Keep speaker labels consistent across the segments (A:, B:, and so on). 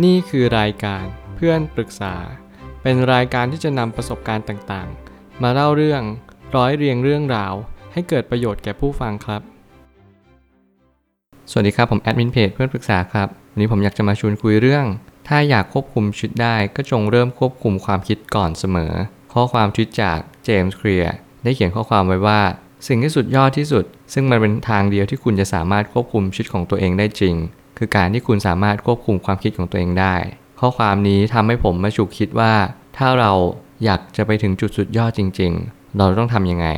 A: นี่คือรายการเพื่อนปรึกษา เป็นรายการที่จะนำประสบการณ์ต่างๆ มาเล่าเรื่องร้อยเรียงเรื่องราว ให้เกิดประโยชน์แก่ผู้ฟังครับ สวัสดีครับผมแอดมินเพจเพื่อนปรึกษาครับ วันนี้ผมอยากจะมาชวนคุยเรื่อง ถ้าอยากควบคุมชีวิตได้ก็จงเริ่มควบคุมความคิดก่อนเสมอ ข้อความชีวิตจากเจมส์เคลียร์ได้เขียนข้อความไว้ว่า สิ่งที่สุดยอดที่สุด ซึ่งมันเป็นทางเดียวที่คุณจะสามารถควบคุมชีวิตของตัวเองได้จริง คือการที่คุณสามารถควบคุมความคิดของตัวเองได้ ข้อความนี้ทำให้ผมมาฉุกคิดว่า ถ้าเราอยากจะไปถึงจุดสุดยอดจริง ๆ เราต้องทำยังไง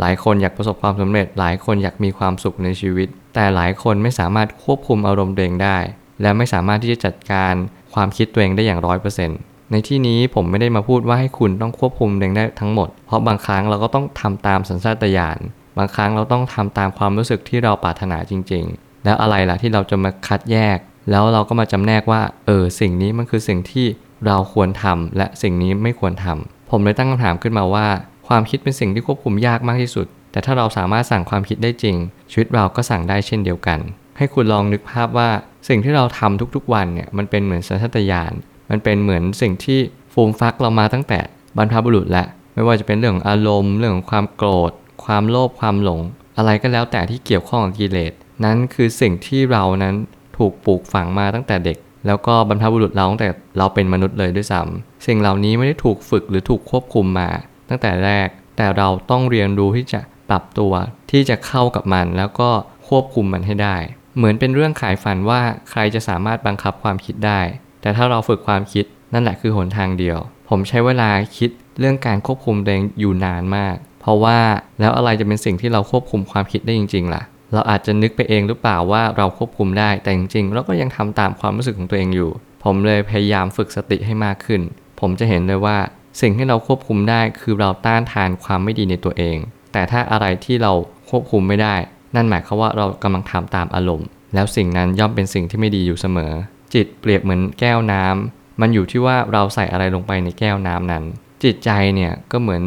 A: หลายคนอยากประสบความสำเร็จ หลายคนอยากมีความสุขในชีวิต แต่หลายคนไม่สามารถควบคุมอารมณ์ตัวเองได้ และไม่สามารถที่จะจัดการความคิดตัวเองได้อย่างร้อยเปอร์เซ็นต์ในที่นี้ผมไม่ได้มาพูดว่าให้คุณต้องควบคุมเองได้ทั้งหมด เพราะบางครั้งเราก็ต้องทำตามสัญชาตญาณ บางครั้งเราต้องทำตามความรู้สึกที่เราปรารถนาจริงๆ แล้วอะไรล่ะที่เราจะมาคัดแยก แล้วเราก็มาจำแนกว่า เออสิ่งนี้มันคือสิ่งที่เราควรทำและสิ่งนี้ไม่ควรทำผมเลยตั้งคำถามขึ้นมาว่า ความคิดเป็นสิ่งที่ควบคุมยากมากที่สุด แต่ถ้าเราสามารถสั่งความคิดได้จริง ชีวิตเราก็สั่งได้เช่นเดียวกัน ให้คุณลองนึกภาพว่าสิ่งที่เราทำทุกๆ วันเนี่ยมันเป็นเหมือนสัญชาตญาณมันเป็นเหมือนสิ่งที่ฟูมฟักเรามาตั้งแต่บรรพบุรุษแล้วไม่ว่าจะเป็นเรื่ององอารมณ์ เรื่องของความโกรธ ความโลภความหลง อะไรก็แล้วแต่ที่เกี่ยวข้องกับกิเลส นั้นคือสิ่งที่เรานั้นถูกปลูกฝังมาตั้งแต่เด็ก แล้วก็บรรพบุรุษเราตั้งแต่เราเป็นมนุษย์เลยด้วยซ้ำสิ่งเหล่านี้ไม่ได้ถูกฝึกหรือถูกควบคุมมา ตั้งแต่แรก แต่เราต้องเรียนรู้ที่จะปรับตัว ที่จะเข้ากับมัน แล้วก็ควบคุมมันให้ได้ เหมือนเป็นเรื่องขายฝันว่าใครจะสามารถบังคับความคิดได้ แต่ถ้าเราฝึกความคิดนั่นแหละคือหนทางเดียว ผมใช้เวลาคิดเรื่องการควบคุมตัวเองอยู่นานมาก เพราะว่าแล้วอะไรจะเป็นสิ่งที่เราควบคุมความคิดได้จริง ๆ ล่ะ เราอาจจะนึกไปเองหรือเปล่าว่าเราควบคุมได้ แต่จริงๆ เราก็ยังทำตามความรู้สึกของตัวเองอยู่ ผมเลยพยายามฝึกสติให้มากขึ้น ผมจะเห็นเลยว่า สิ่งที่เราควบคุมได้คือเราต้านทานความไม่ดีในตัวเอง แต่ถ้าอะไรที่เราควบคุมไม่ได้ นั่นหมายความว่าเรากำลังทำตามอารมณ์ แล้วสิ่งนั้นย่อมเป็นสิ่งที่ไม่ดีอยู่เสมอ จิตเปรียบเหมือนแก้วน้ำมันอยู่ที่ว่าเราใส่อะไรลงไปในแก้วน้ำนั้น จิตใจเนี่ยก็เหมือน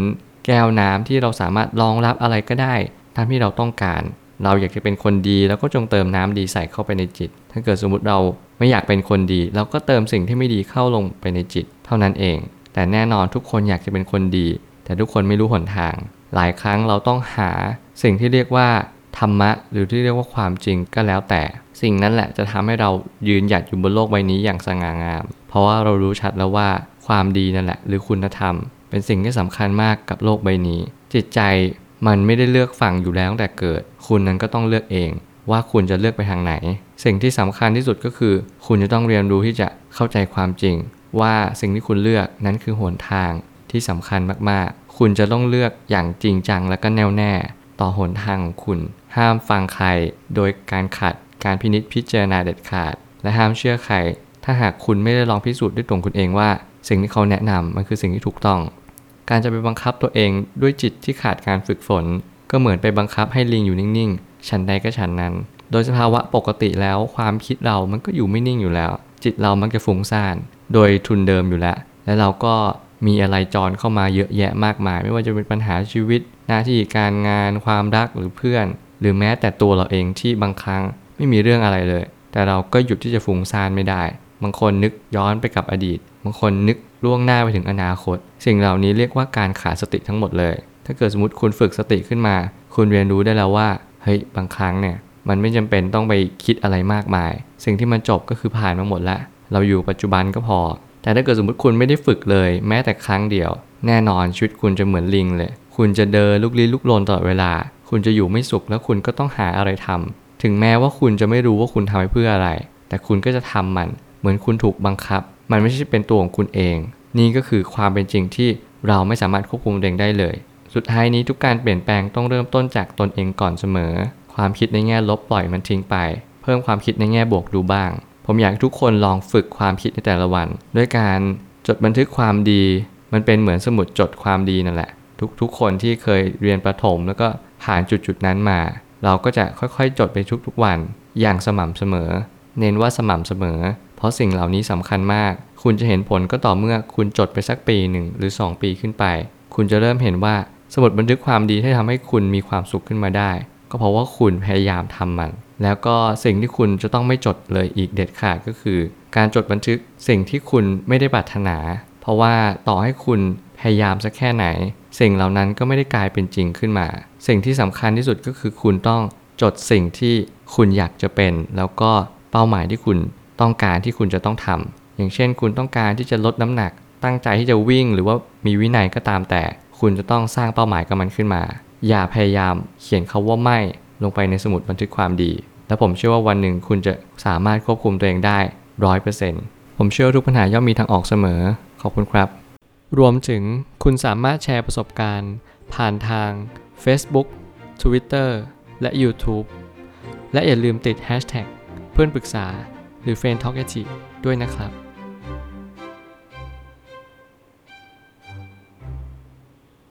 A: แก้วน้ำที่เราสามารถรองรับอะไรก็ได้ตามที่เราต้องการ เราอยากจะเป็นคนดีแล้วก็จงเติมน้ำดีใส่เข้าไปในจิต ถ้าเกิดสมมติเราไม่อยากเป็นคนดี เราก็เติมสิ่งที่ไม่ดีเข้าลงไปในจิต เท่านั้นเอง แต่แน่นอนทุกคนอยากจะเป็นคนดี แต่ทุกคนไม่รู้หนทาง หลายครั้งเราต้องหาสิ่งที่เรียกว่าธรรมะ หรือที่เรียกว่าความจริงก็แล้วแต่ สิ่งนั้นแหละจะทำให้เรายืนหยัดอยู่บนโลกใบนี้อย่างสง่างาม เพราะว่าเรารู้ชัดแล้วว่าความดีนั่นแหละ หรือคุณธรรม เป็นสิ่งที่สำคัญมากกับโลกใบนี้ จิตใจ มันไม่ได้เลือกฝั่งอยู่แล้วตั้งแต่เกิด คุณนั้นก็ต้องเลือกเอง ว่าคุณจะเลือกไปทางไหน สิ่งที่สำคัญที่สุดก็คือ คุณจะต้องเรียนรู้ที่จะเข้าใจความจริง ว่าสิ่งที่คุณเลือกนั้นคือหนทางที่สำคัญมากๆ คุณจะต้องเลือกอย่างจริงจังและก็แน่วแน่ ต่อหนทางของคุณ ห้ามฟังใคร โดยการขัดการพินิจพิจารณาเด็ดขาด และห้ามเชื่อใคร ถ้าหากคุณไม่ได้ลองพิสูจน์ด้วยตัวคุณเองว่า สิ่งที่เขาแนะนำมันคือสิ่งที่ถูกต้อง การจะไปบังคับตัวเองด้วยจิตที่ขาดการฝึกฝน ก็เหมือนไปบังคับให้ลิงอยู่นิ่งๆ ฉันใดก็ฉันนั้น โดยสภาวะปกติแล้วความคิดเรามันก็อยู่ไม่นิ่งอยู่แล้ว จิตเรามักจะฟุ้งซ่าน โดยทุนเดิมอยู่แล้ว และเราก็มีอะไรจรเข้ามาเยอะแยะมากมาย ไม่ว่าจะเป็นปัญหาชีวิต หน้าที่การงานความรักหรือเพื่อน หรือแม้แต่ตัวเราเองที่บางครั้งไม่มีเรื่องอะไรเลย แต่เราก็หยุดที่จะฟุ้งซ่านไม่ได้ บางคนนึกย้อนไปกับอดีต บางคนนึก ล่วงหน้าไปถึงอนาคต สิ่งเหล่านี้เรียกว่าการขาดสติทั้งหมดเลย ถ้าเกิดสมมติคุณฝึกสติขึ้นมา คุณเรียนรู้ได้แล้วว่าเฮ้ยบางครั้งเนี่ยมันไม่จำเป็นต้องไปคิดอะไรมากมาย สิ่งที่มันจบก็คือผ่านมาหมดแล้ว เราอยู่ปัจจุบันก็พอ แต่ถ้าเกิดสมมติคุณไม่ได้ฝึกเลย แม้แต่ครั้งเดียว แน่นอนชีวิตคุณจะเหมือนลิงเลย คุณจะเดินลุกลี้ลุกลนตลอดเวลา คุณจะอยู่ไม่สุขแล้วคุณก็ต้องหาอะไรทำถึงแม้ว่าคุณจะไม่รู้ว่าคุณทำไปเพื่ออะไร แต่คุณก็จะทำมัน เหมือนคุณถูกบังคับ มันไม่ใช่เป็นตัวของคุณเอง นี่ก็คือความเป็นจริงที่เราไม่สามารถควบคุมเองได้เลย สุดท้ายนี้ทุกการเปลี่ยนแปลงต้องเริ่มต้นจากตนเองก่อนเสมอ ความคิดในแง่ลบปล่อยมันทิ้งไป เพิ่มความคิดในแง่บวกดูบ้าง ผมอยากทุกคนลองฝึกความคิดในแต่ละวัน ด้วยการจดบันทึกความดี มันเป็นเหมือนสมุดจดความดีนั่นแหละ ทุกๆคนที่เคยเรียนประถมแล้วก็ผ่านจุดๆนั้นมา เราก็จะค่อยๆ จดไปทุกๆวันอย่างสม่ำเสมอ เน้นว่าสม่ำเสมอ เพราะสิ่งเหล่านี้สำคัญมาก คุณจะเห็นผลก็ต่อเมื่อคุณจดไปสักปีหนึ่งหรือ 2 ปีขึ้นไป คุณจะเริ่มเห็นว่าสมุดบันทึกความดีที่ทำให้คุณมีความสุขขึ้นมาได้ ก็เพราะว่าคุณพยายามทำมัน แล้วก็สิ่งที่คุณจะต้องไม่จดเลยอีกเด็ดขาดก็คือ การจดบันทึกสิ่งที่คุณไม่ได้ปรารถนา เพราะว่าต่อให้คุณพยายามสักแค่ไหน สิ่งเหล่านั้นก็ไม่ได้กลายเป็นจริงขึ้นมา สิ่งที่สำคัญที่สุดก็คือคุณต้องจดสิ่งที่คุณอยากจะเป็น แล้วก็เป้าหมายที่คุณ ต้องการที่คุณจะต้องทำอย่างเช่น คุณต้องการที่จะลดน้ำหนัก ตั้งใจที่จะวิ่งหรือว่ามีวินัยก็ตามแต่ คุณจะต้องสร้างเป้าหมายกับมันขึ้นมา อย่าพยายามเขียนคาว่าไม่ลงไปในสมุดบันทึกความดี และผมเชื่อว่าวันหนึ่งคุณจะสามารถควบคุมตัวเองได้ร้อยเปอร์เซ็นต์ผมเชื่อทุกปัญหาย่อมมีทางออกเสมอ ขอบคุณครับ รวมถึงคุณสามารถแชร์ประสบการณ์ ผ่านทาง Facebook Twitter และ YouTube และอย่าลืมติด Hashtag เพื่อนปรึกษา หรือ f r ร e n d t a l k ด้วยนะครับ